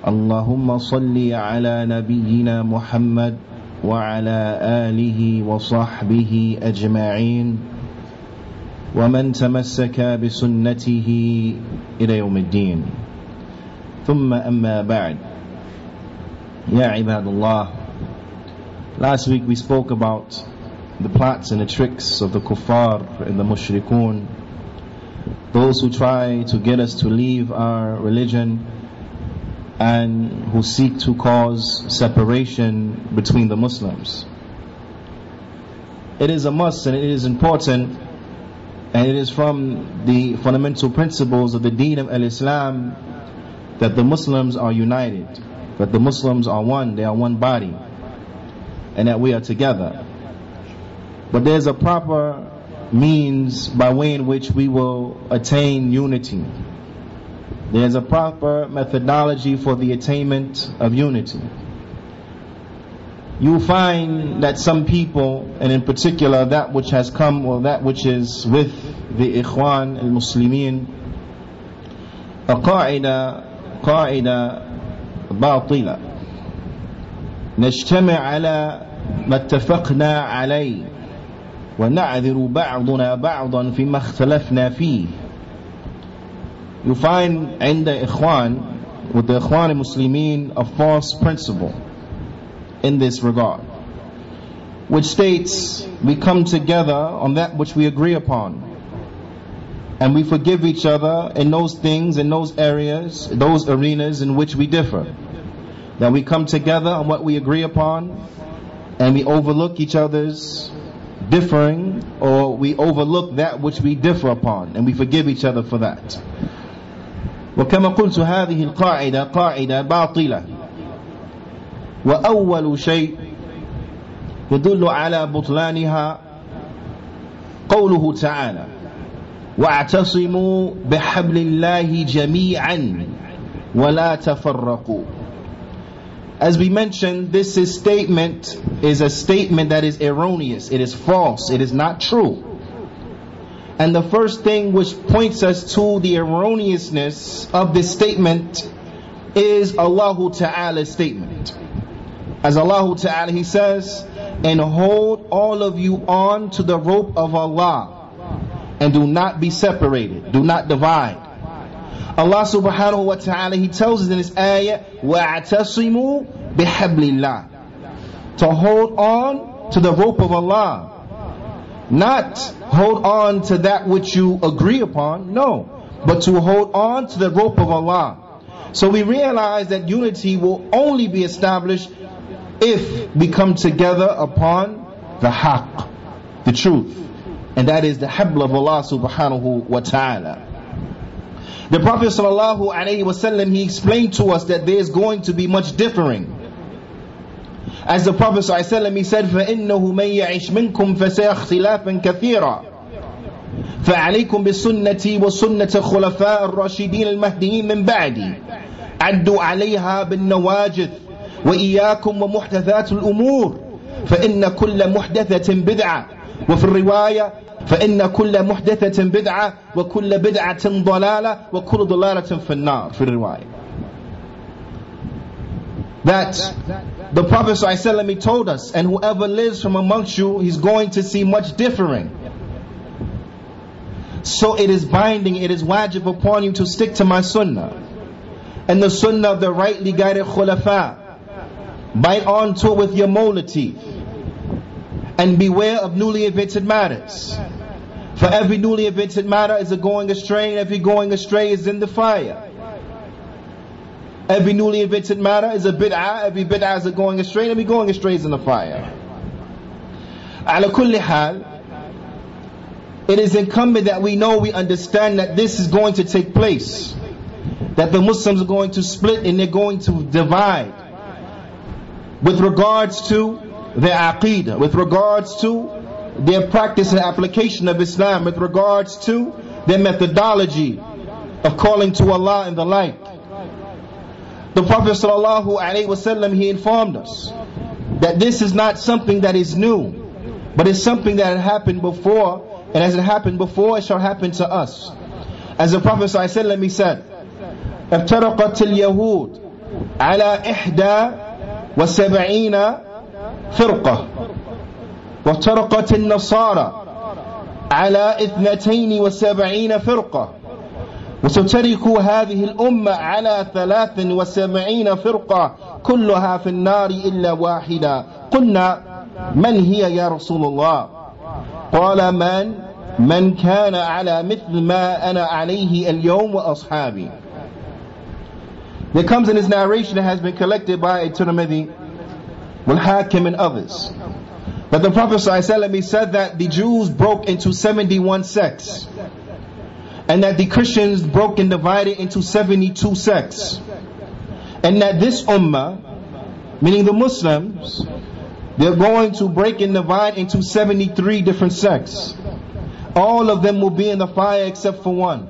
اللهم صل على نبينا محمد وعلى آله وصحبه أجمعين ومن تمسك بسنته إلى يوم الدين ثم أما بعد يا عباد الله Last week we spoke about the plots and the tricks of the kuffar and the mushrikun those who try to get us to leave our religion and who seek to cause separation between the Muslims. It is a must and it is important and it is from the fundamental principles of the deen of al-Islam that the Muslims are united, that the Muslims are one, they are one body, and that we are together. But there's a proper means by way in which we will attain unity. There's a proper methodology for the attainment of unity. You find that some people, and in particular that which has come or that which is with the Ikhwan al-Muslimin, a qaida, qaida باطلة نجتمع على ما اتفقنا عليه ونعذر بعضنا بعضا فيما اختلفنا فيه you find in the Ikhwan, with the Ikhwan Muslimin, a false principle in this regard, which states we come together on that which we agree upon. And we forgive each other in those things, in those areas, those arenas in which we differ. That we come together on what we agree upon, and we overlook each other's differing, or we overlook that which we differ upon, and we forgive each other for that. وكما قلت هذه القاعدة قاعدة باطلة وأول شيء يدل على بطلانها قوله تعالى واعتصموا بحبل الله جميعا ولا تفرقوا As we mentioned, this is statement is a statement that is erroneous. It is false. It is not true. And the first thing which points us to the erroneousness of this statement is Allah Ta'ala's statement. As Allah Ta'ala, He says, and hold all of you on to the rope of Allah and do not be separated, do not divide. Allah subhanahu wa ta'ala, He tells us in this ayah, وَاعْتَصِمُوا بِحَبْلِ اللَّهِ To hold on to the rope of Allah. Not hold on to that which you agree upon, no. But to hold on to the rope of Allah. So we realize that unity will only be established if we come together upon the haqq, the truth. And that is the habl of Allah subhanahu wa ta'ala. The Prophet sallallahu alaihi wasallam he explained to us that there is going to be much differing. As the Prophet wasallam he said, فَإِنَّهُ مَن يَعِشْ مِنكُمْ فَسَيَرَى اخْتِلَافًا كَثِيرًا. فعليكم بسنتي وسنة خلفاء الراشدين المهديين من بعدي عدوا عليها بالنواجذ وإياكم ومحدثات الأمور. فإن كل محدثة بدعة. وفي الرواية فإن كل محدثة بدعة. وكل بدعة ضلالة. وكل ضلالة في النار في الرواية. That the Prophet ﷺ told us and whoever lives from amongst you he's going to see much differing so it is binding it is wajib upon you to stick to my sunnah. And the sunnah of the rightly guided khulafa. Bite onto it with your molar teeth and beware of newly invented matters. For every newly invented matter is a going astray, and every going astray is in the fire. Every newly invented matter is a bid'ah, every bid'ah is a going astray, every going astray is in the fire. Ala kulli hal, it is incumbent that we know, we understand that this is going to take place. That the Muslims are going to split and they're going to divide. with regards to their aqidah, with regards to their practice and application of Islam, with regards to their methodology of calling to Allah and the like. The Prophet ﷺ, he informed us that this is not something that is new, but it's something that had happened before, and as it happened before, it shall happen to us. As the Prophet ﷺ, he said, افترقت اليهود على إحدى وسبعين فرقة وافترقت النصارى على اثنتين وسبعين فرقة وسترك هذه الأمة على ثلاث وسبعين فرقة كلها في النار إلا واحدة قلنا من هي يا رسول الله قال من من كان على مثل ما أنا عليه اليوم وأصحابي There comes in this narration that has been collected by a Tirmidhi, Wal-Hakim and others. That the Prophet ﷺ said that the Jews broke into 71 sects. And that the Christians broke and divided into 72 sects. And that this ummah, meaning the Muslims, they're going to break and divide into 73 different sects. All of them will be in the fire except for one.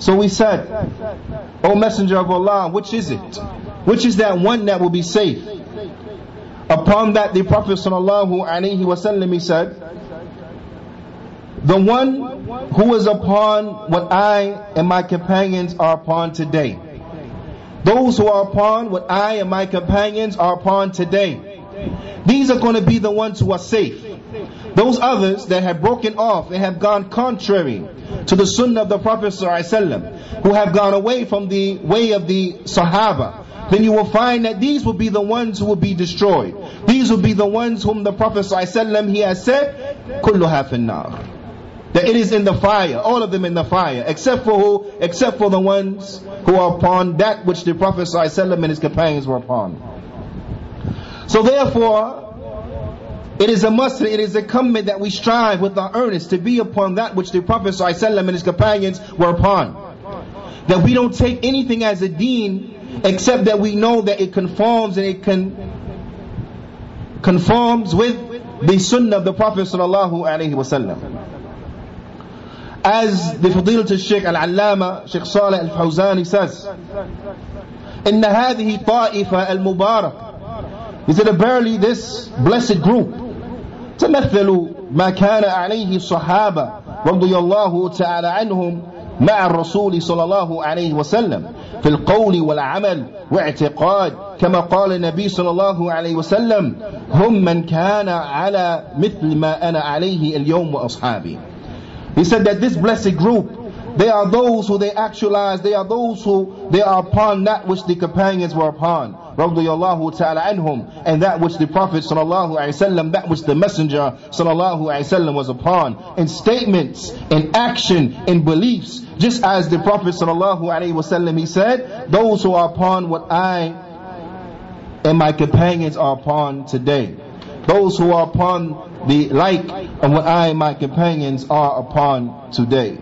So we said, O Messenger of Allah, which is it? Which is that one that will be safe? Upon that the Prophet sallallahu alaihi wasallam he said, the one who is upon what I and my companions are upon today. Those who are upon what I and my companions are upon today. These are going to be the ones who are safe. Those others that have broken off, they have gone contrary to the sunnah of the Prophet ﷺ, who have gone away from the way of the Sahaba, then you will find that these will be the ones who will be destroyed. These will be the ones whom the Prophet ﷺ, he has said, كُلُّهَا فِي النَّارِ that it is in the fire, all of them in the fire, except for who? Except for the ones who are upon that which the Prophet ﷺ and his companions were upon. So therefore, it is a must, it is a incumbent that we strive with our earnest to be upon that which the Prophet ﷺ and his companions were upon. That we don't take anything as a deen except that we know that it conforms and it can conforms with the sunnah of the Prophet sallallahu alaihi wasallam. As the Fadilat al-Sheikh al-Allama, Sheikh Saleh al-Fawzani says, إن هذه طائفة المبارك He said, barely this blessed group تمثلوا ما كان عليه الصحابة رضي الله تعالى عنهم مع الرسول صلى الله عليه وسلم في القول والعمل واعتقاد كما قال النبي صلى الله عليه وسلم هم من كان على مثل ما أنا عليه اليوم وأصحابي. He said that this blessed group They are those who they actualize. They are those who they are upon that which the companions were upon. Radiallahu ta'ala anhum. And that which the Prophet sallallahu alayhi wasallam, that which the Messenger sallallahu alayhi wasallam was upon. In statements, in action, in beliefs. Just as the Prophet sallallahu alayhi wasallam, he said, those who are upon what I and my companions are upon today. Those who are upon the like of what I and my companions are upon today.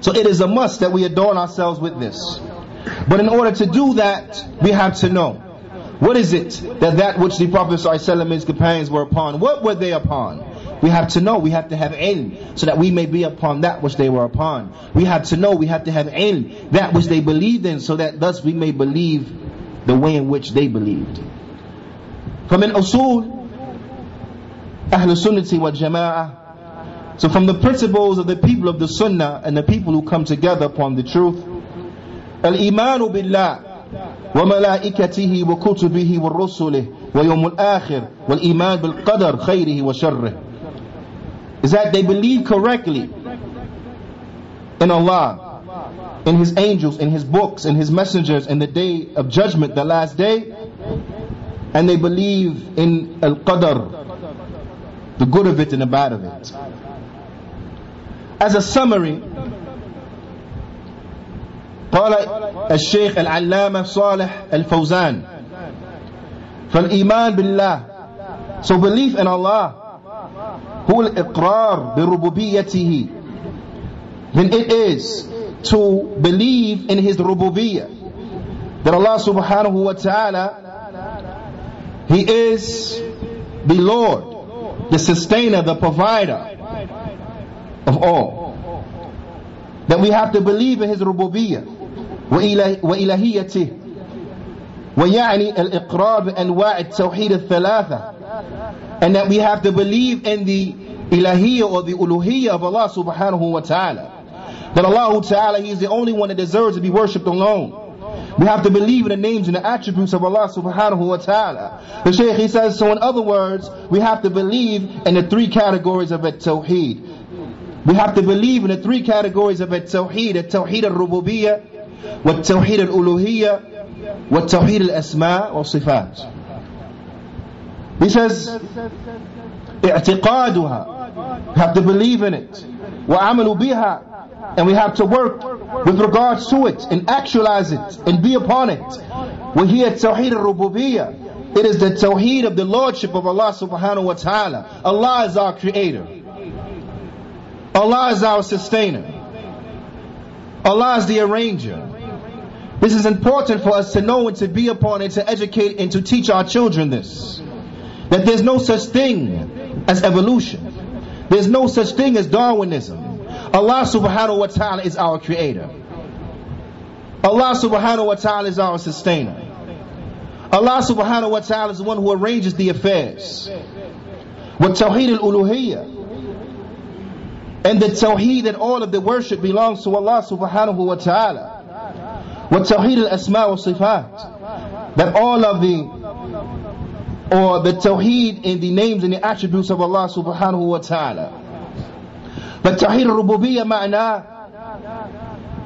So it is a must that we adorn ourselves with this. But in order to do that, we have to know. What is it that that which the Prophet and his companions were upon, what were they upon? We have to know, we have to have ilm, so that we may be upon that which they were upon. We have to know, we have to have ilm, that which they believed in, so that thus we may believe the way in which they believed. From an usul, Ahl Sunnati wal Jama'ah, so from the principles of the people of the Sunnah and the people who come together upon the truth, Al-Imanu Billah وملائكته وكتبه ورسله ويوم الآخر والإيمان بالقدر خيره وشره is that they believe correctly in Allah, in His angels, in His books, in His messengers, in the day of judgment, the last day, and they believe in Al-Qadr, the good of it and the bad of it. As a summary, قال الشيخ العلامة صالح الفوزان فالإيمان بالله So belief in Allah هو الإقرار بربوبيته Then it is to believe in His rububiyyah That Allah subhanahu wa ta'ala He is the Lord, the sustainer, the provider of all. That we have to believe in His rububiyyah وإلهيته ويعني الإقرار بأنواع التوحيد الثلاثة and that we have to believe in the ilahiyya or the uluhiyya of Allah subhanahu wa ta'ala. That Allah ta'ala, He is the only one that deserves to be worshipped alone. We have to believe in the names and the attributes of Allah subhanahu wa ta'ala. The Shaykh he says, so in other words, we have to believe in the three categories of at-tawheed. We have to believe in the three categories of at-tawheed, at-tawheed al-rububiyyah, wat-tawheed al-uluhiyyah, wat-tawheed al-asma' wa sifat. He says, اعتقادها. We have to believe in it. وعمل بها and we have to work with regards to it and actualize it and be upon it. We're here at Tawheed al-Rububiyyah. It is the Tawheed of the Lordship of Allah subhanahu wa ta'ala. Allah is our creator. Allah is our sustainer. Allah is the arranger. This is important for us to know and to be upon and to educate and to teach our children this. That there's no such thing as evolution. There's no such thing as Darwinism. Allah subhanahu wa ta'ala is our creator. Allah subhanahu wa ta'ala is our sustainer. Allah subhanahu wa ta'ala is the one who arranges the affairs. With Tawheed al-Uluhiyyah. And the Tawheed that all of the worship belongs to Allah subhanahu wa ta'ala. With Tawheed al-Asma wa Sifat. That all of the or the Tawheed in the names and the attributes of Allah subhanahu wa ta'ala. فالتوحيد الربوبية معناه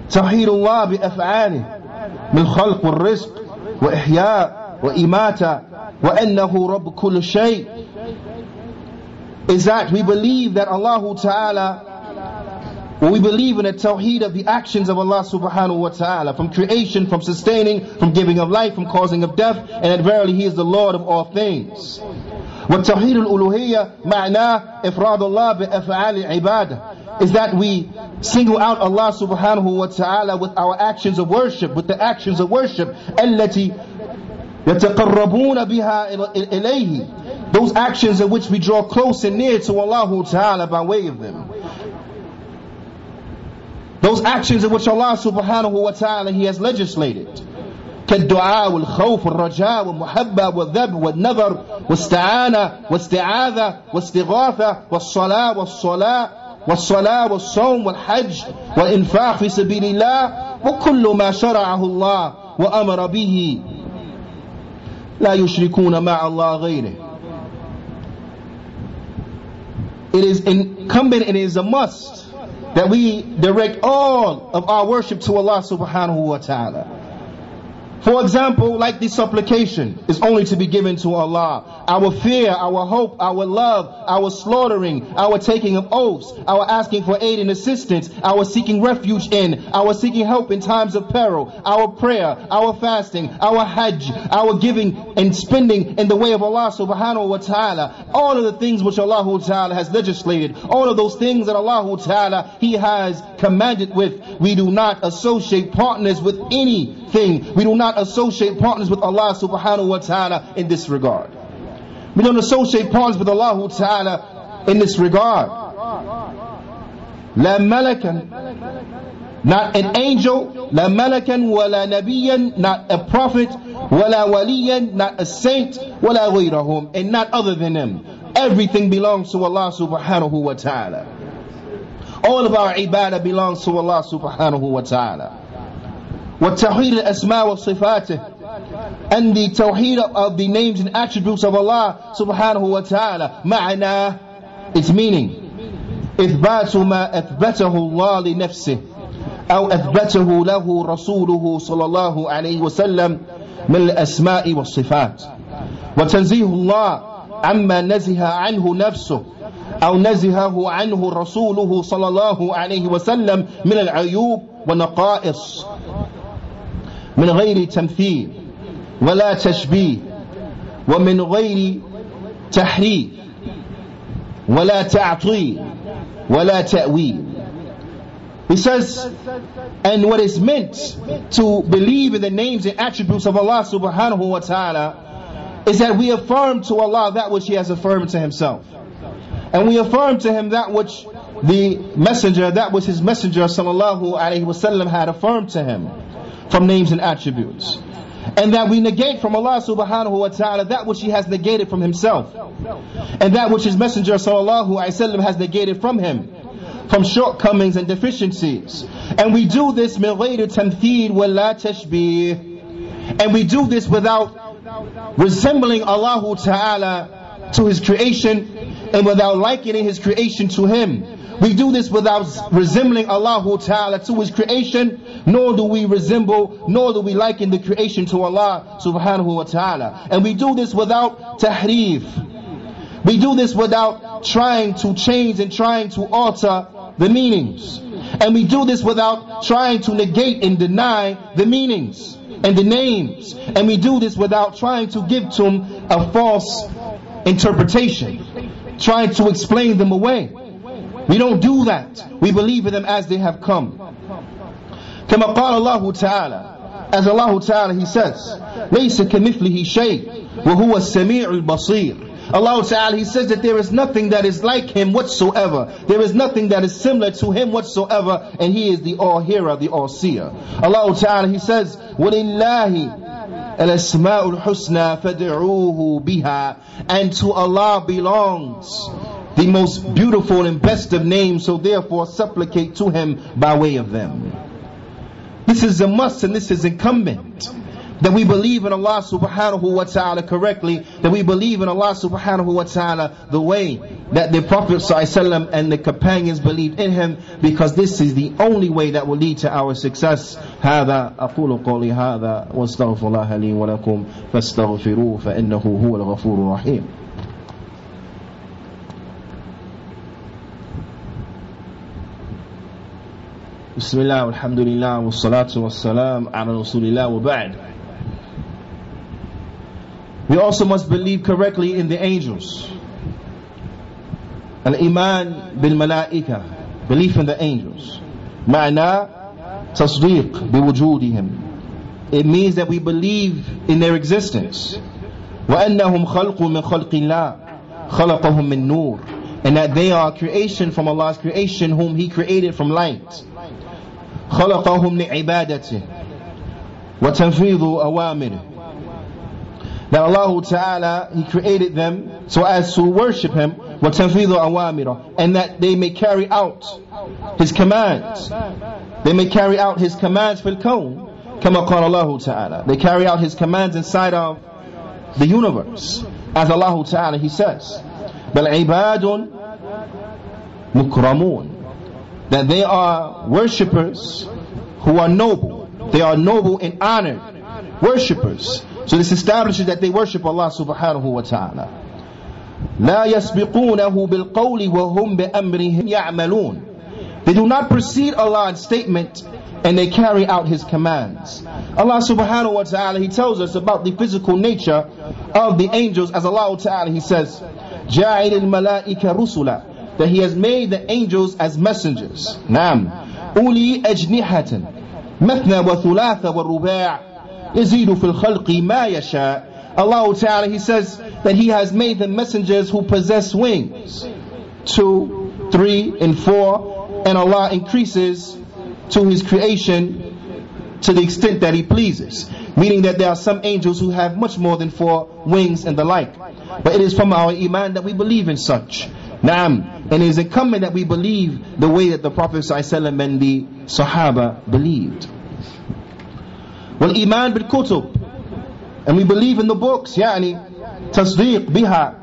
توحيد الله بأفعاله من خلق والرزق وإحياء وإماتة وأنه رب كل شيء is that we believe that Allah Ta'ala we believe in the tawheed of the actions of Allah subhanahu wa ta'ala, from creation, from sustaining, from giving of life, from causing of death, and that verily He is the Lord of all things. والتوحيد الألوهية معناه إفراد الله بأفعال العبادة is that we single out Allah subhanahu wa ta'ala with our actions of worship, with the actions of worship التي يتقربون بها إليه those actions in which we draw close and near to Allah ta'ala by way of them those actions in which Allah subhanahu wa ta'ala He has legislated كالدعاء والخوف والرجاء والمحبة والذب والنذر واستعانة واستعاذة واستغاثة والصلاة والصلاة والصلاة والصوم والحج والإنفاق في سبيل الله وكل ما شرعه الله وأمر به لا يشركون مع الله غيره It is incumbent it is a must that we direct all of our worship to Allah subhanahu wa ta'ala. For example, like the supplication is only to be given to Allah. Our fear, our hope, our love, our slaughtering, our taking of oaths, our asking for aid and assistance, our seeking refuge in, our seeking help in times of peril, our prayer, our fasting, our hajj, our giving and spending in the way of Allah subhanahu wa ta'ala. All of the things which Allah ta'ala has legislated, all of those things that Allah ta'ala He has commanded with, we do not associate partners with anything. We do not associate partners with Allah subhanahu wa ta'ala in this regard. We don't associate partners with Allah ta'ala in this regard. La malakan, not an angel, la malakan wala nabiyan, not a prophet, wala waliyan, not a saint, wala ghayrahum, and not other than them. Everything belongs to Allah subhanahu wa ta'ala. All of our ibadah belongs to Allah subhanahu wa ta'ala. والتوحيد الأسماء وصفاته. And the tawheed of the names and attributes of Allah wa ta'ala. معنى its meaning. إثبات ما أثبته الله لنفسه. أو أثبته له رسوله صلى الله عليه وسلم من الأسماء والصفات. وتنزيه الله عما نزه عنه نفسه. أو نزهه عنه رسوله صلى الله عليه وسلم من العيوب والنقائص. من غير تمثيل ولا تشبيه ومن غير تحريف ولا تعطيل ولا تأويل He says, and what is meant to believe in the names and attributes of Allah subhanahu wa ta'ala is that we affirm to Allah that which He has affirmed to Himself. And we affirm to Him that which the messenger, that which His messenger sallallahu alaihi wasallam had affirmed to Him from names and attributes. And that we negate from Allah subhanahu wa ta'ala that which He has negated from Himself. And that which His Messenger sallallahu alayhi wa has negated from Him. From shortcomings and deficiencies. And we do this tamthid wa la. And we do this without resembling Allah ta'ala to His creation and without likening His creation to Him. We do this without resembling Allah Ta'ala to His creation, nor do we resemble, nor do we liken the creation to Allah Subhanahu wa Ta'ala. And we do this without tahrif. We do this without trying to change and trying to alter the meanings. And we do this without trying to negate and deny the meanings and the names. And we do this without trying to give to them a false interpretation, trying to explain them away. We don't do that. We believe in them as they have come. كما قال الله تعالى as Allah Ta'ala He says ليس كمثله شيء وهو السميع البصير Allah Ta'ala, He says that there is nothing that is like Him whatsoever. There is nothing that is similar to Him whatsoever, and He is the all-hearer, the all-seer. Allah Ta'ala, He says, وَلِلَّهِ الْأَسْمَاءُ الْحُسْنَى فَدْعُوهُ بِهَا And to Allah belongs the most beautiful and best of names, so therefore supplicate to Him by way of them. This is a must and this is incumbent that we believe in Allah subhanahu wa ta'ala correctly, that we believe in Allah subhanahu wa ta'ala the way that the Prophet ﷺ and the companions believed in him, because this is the only way that will lead to our success. هذا أقول قولي هذا واستغفر الله لي ولكم فاستغفروه فإنه هو الغفور الرحيم بسم الله والحمد لله والصلاة والسلام على رسول الله وبعد We also must believe correctly in the angels. Al-Iman bil-Malaika. Belief in the angels. Ma'na tasdeeq biwujudihim. It means that we believe in their existence. وَأَنَّهُمْ خَلْقٌ مِنْ خَلْقِ اللَّهِ خَلَقَهُم مِّن نُور And that they are creation from Allah's creation whom He created from light. خَلَقَهُم لِعِبَادَتِهِ وَتَنْفِيذُ أَوَامِرِهِ that Allah Ta'ala, He created them so as to worship Him, وَتَنْفِيذُ أَوَامِرَ And that they may carry out His commands. They may carry out His commands for the الكون كما قال الله Ta'ala. They carry out His commands inside of the universe. As Allah Ta'ala, He says, بَلْ عِبَادٌ مُكْرَمُونَ That they are worshippers who are noble. They are noble and honored worshippers. So this establishes that they worship Allah subhanahu wa ta'ala. لا يسبقونه بالقول وهم بأمرهم يعملون They do not precede Allah in statement and they carry out His commands. Allah subhanahu wa ta'ala, He tells us about the physical nature of the angels as Allah ta'ala, He says, جَاعِلِ الْمَلَائِكَ رُسُلًا That He has made the angels as messengers. نعم أولي أجنحة مثنى وثلاث والرباع يزيد في الخلق ما يشاء Allah Ta'ala He says that He has made the messengers who possess wings two, three, and four and Allah increases to His creation to the extent that He pleases meaning that there are some angels who have much more than four wings and the like but it is from our iman that we believe in such Naam. And it is incumbent that we believe the way that the Prophet ﷺ and the Sahaba believed. والإيمان بالكتب and we believe in the books يعني تصديق بها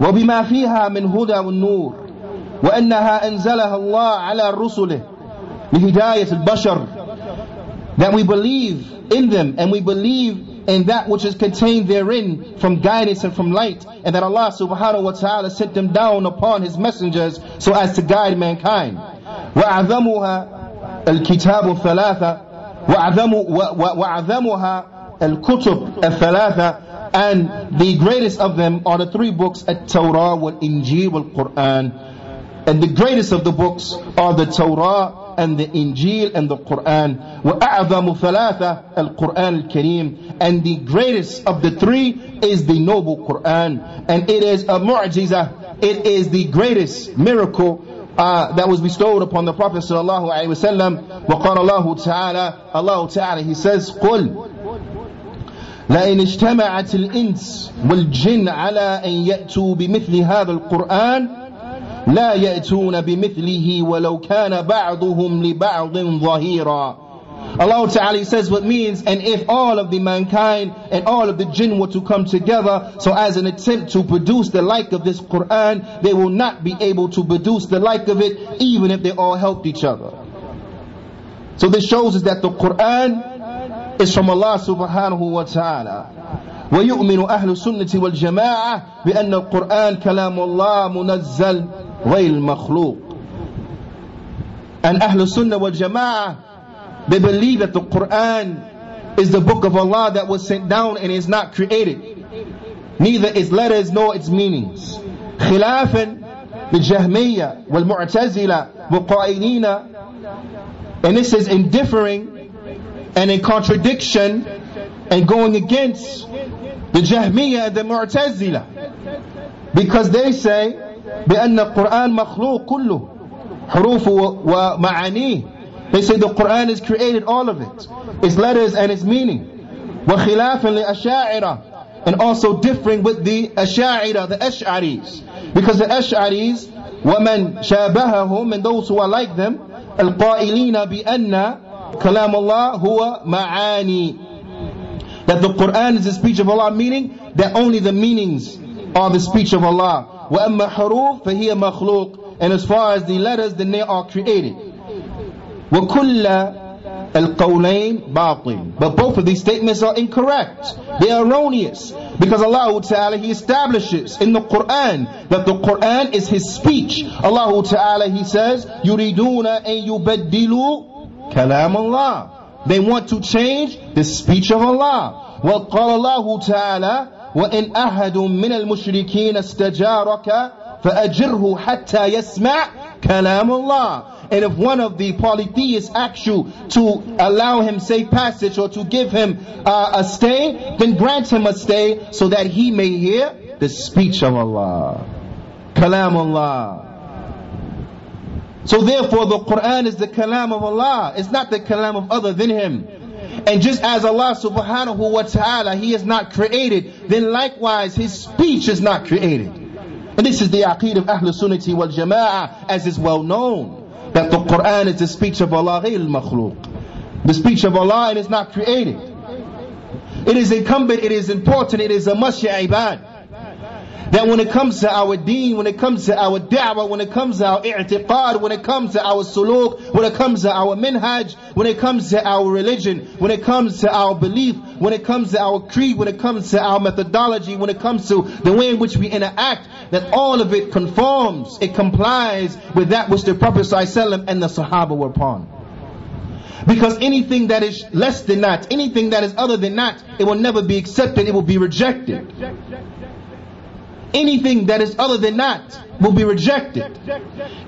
وبما فيها من هدى والنور وأنها أنزلها الله على رسله لهداية البشر that we believe in them and we believe in that which is contained therein from guidance and from light and that Allah subhanahu wa ta'ala sent them down upon his messengers so as to guide mankind وأعظمها الكتاب الثلاثة وأعظمها الكتب الثلاثة and the greatest of them are the three books التوراة والإنجيل والقرآن and the greatest of the books are the Torah and the Injil and the Quran. وَأَعْظَمُ ثَلَاثَةَ الْقُرْآنِ الْكَرِيمِ And the greatest of the three is the noble Quran. And it is a mu'jiza. It is the greatest miracle uh, that was bestowed upon the Prophet sallallahu alaihi wasallam. وقال الله تعالى, Allah Ta'ala, He says, قل لئن اجتمعت الإنس والجن على أن يأتوا بمثل هذا القرآن لا يأتون بمثله ولو كان بعضهم لبعض ظهيرا Allah Ta'ala says what means, and if all of the mankind and all of the jinn were to come together, so as an attempt to produce the like of this Quran, they will not be able to produce the like of it, even if they all helped each other. So this shows us that the Quran is from Allah subhanahu wa ta'ala. ويؤمن أهل السنة والجماعة بأن القرآن كلام الله منزل غير مخلوق and أهل السنة والجماعة they believe that the Quran is the book of Allah that was sent down and is not created neither its letters nor its meanings خلافا للجهمية والمعتزلة والقائلين and this is in differing and in contradiction and going against the Jahmiyyah and the Mu'tazila because they say بأن القرآن مخلوق كله حروف ومعانيه they say the Quran is created all of it its letters and its meaning وخلافا لأشاعرة and also differing with the Ash'ariyah, the Ash'aris because the Ash'aris ومن شابههم and those who are like them القائلين بأن كلام الله هو معاني that the Quran is the speech of Allah meaning that only the meanings are the speech of Allah وأما حروف فهي مخلوق and as far as the letters then they are created وكل القولين باطل but both of these statements are incorrect they are erroneous because Allah Ta'ala He establishes in the Quran that the Quran is His speech Allah Ta'ala He says يريدون أن يبدلوا كلام الله they want to change the speech of Allah وقال الله تعالى وإن أحد من المشركين استجارك فأجره حتى يسمع كلام الله and if one of the polytheists asks you to allow him safe passage or to give him uh, a stay, then grant him a stay so that he may hear the speech of Allah. Kalam Allah. So therefore the Quran is the kalam of Allah. It's not the kalam of other than him. And just as Allah subhanahu wa ta'ala, He is not created, then likewise His speech is not created. And this is the aqid of Ahlul Sunnati wal Jama'ah, as is well known that the Quran is the speech of Allah, the speech of Allah, and it's not created. It is incumbent, it is important, it is a must ibad. That when it comes to our deen, when it comes to our da'wah, when it comes to our i'tiqad, when it comes to our suluk, when it comes to our minhaj, when it comes to our religion, when it comes to our belief, when it comes to our creed, when it comes to our methodology, when it comes to the way in which we interact, that all of it conforms, it complies with that which the Prophet ﷺ and the Sahaba were upon. Because anything that is less than that, anything that is other than that, it will never be accepted, it will be rejected Anything that is other than that will be rejected.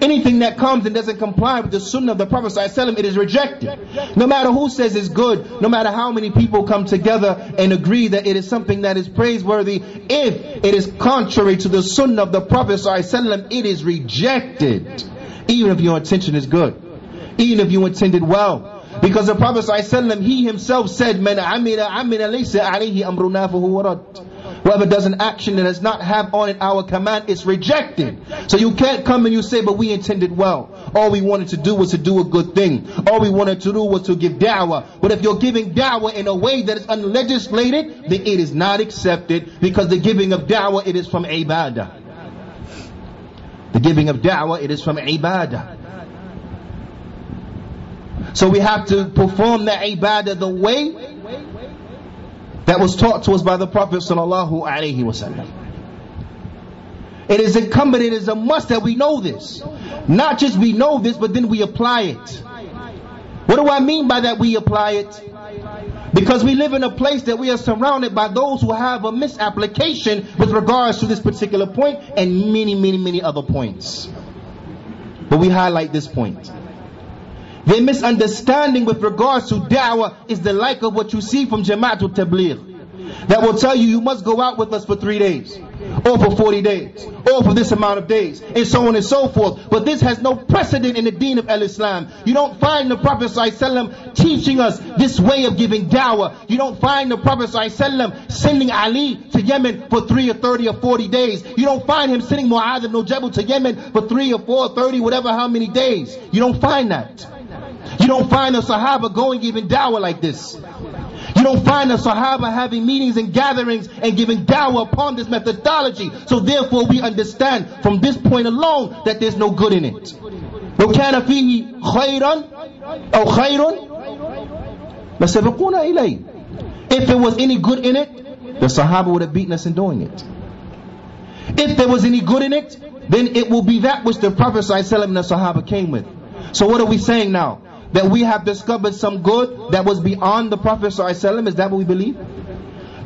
Anything that comes and doesn't comply with the sunnah of the Prophet ﷺ, it is rejected. No matter who says it's good, no matter how many people come together and agree that it is something that is praiseworthy, if it is contrary to the sunnah of the Prophet ﷺ, it is rejected. Even if your intention is good. Even if you intended well. Because the Prophet ﷺ, he himself said, "Man amila amila laysa alayhi amruna fahuwa rad." Whoever does an action that does not have on it our command is rejected. So you can't come and you say, but we intended well. All we wanted to do was to do a good thing. All we wanted to do was to give da'wah. But if you're giving da'wah in a way that is unlegislated, then it is not accepted because the giving of da'wah, it is from ibadah. The giving of da'wah, it is from ibadah. So we have to perform the ibadah the way that was taught to us by the Prophet sallallahu alaihi wasallam. It is incumbent, it is a must that we know this. Not just we know this, but then we apply it. What do I mean by that we apply it? Because we live in a place that we are surrounded by those who have a misapplication with regards to this particular point and many, many, many other points. But we highlight this point. Their misunderstanding with regards to da'wah is the like of what you see from Jama'atul Tabligh. That will tell you you must go out with us for three days, or for 40 days, or for this amount of days, and so on and so forth. But this has no precedent in the deen of Al-Islam. You don't find the Prophet ﷺ teaching us this way of giving da'wah. You don't find the Prophet ﷺ sending Ali to Yemen for three or 30 or 40 days. You don't find him sending Mu'adh ibn Jabal to Yemen for three or four, 30, whatever how many days. You don't find that. You don't find a Sahaba going giving da'wah like this. You don't find the Sahaba having meetings and gatherings and giving da'wah upon this methodology. So therefore we understand from this point alone that there's no good in it. لو كان فيه خيرا أو خير لسبقونا إليه If there was any good in it, the Sahaba would have beaten us in doing it. If there was any good in it, then it will be that which the Prophet ﷺ and the Sahaba came with. So what are we saying now? That we have discovered some good that was beyond the Prophet ﷺ? Is that what we believe?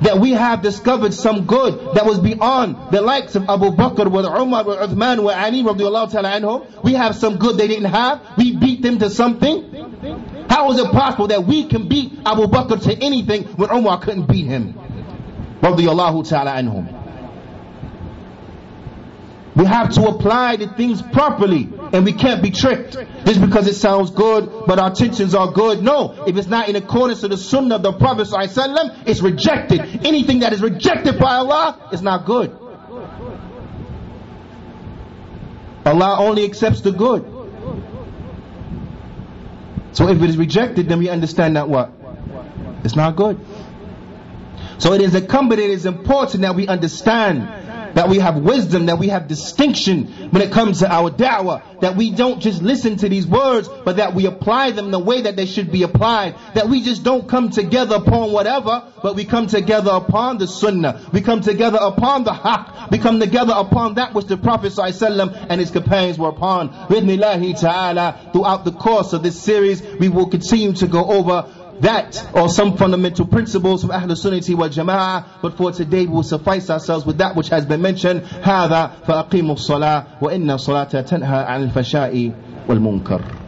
That we have discovered some good that was beyond the likes of Abu Bakr, with Umar, with Uthman, with Ali, ta'ala anhum. We have some good they didn't have. We beat them to something. How is it possible that we can beat Abu Bakr to anything when Umar couldn't beat him? Ta'ala. We have to apply the things properly and we can't be tricked just because it sounds good but our intentions are good. No, if it's not in accordance to the sunnah of the Prophet ﷺ, it's rejected. Anything that is rejected by Allah is not good. Allah only accepts the good. So if it is rejected, then we understand that what? It's not good. So it is incumbent, it is important that we understand that we have wisdom, that we have distinction when it comes to our da'wah, that we don't just listen to these words, but that we apply them the way that they should be applied, that we just don't come together upon whatever, but we come together upon the sunnah, we come together upon the haqq, we come together upon that which the Prophet and his companions were upon. Bidnillahi ta'ala, throughout the course of this series, we will continue to go over that or some fundamental principles from Ahlul Sunnati wal Jama'ah. But for today, we will suffice ourselves with that which has been mentioned. هذا فأقيموا الصلاة وإن الصلاة تنهى عن الفشاء والمنكر.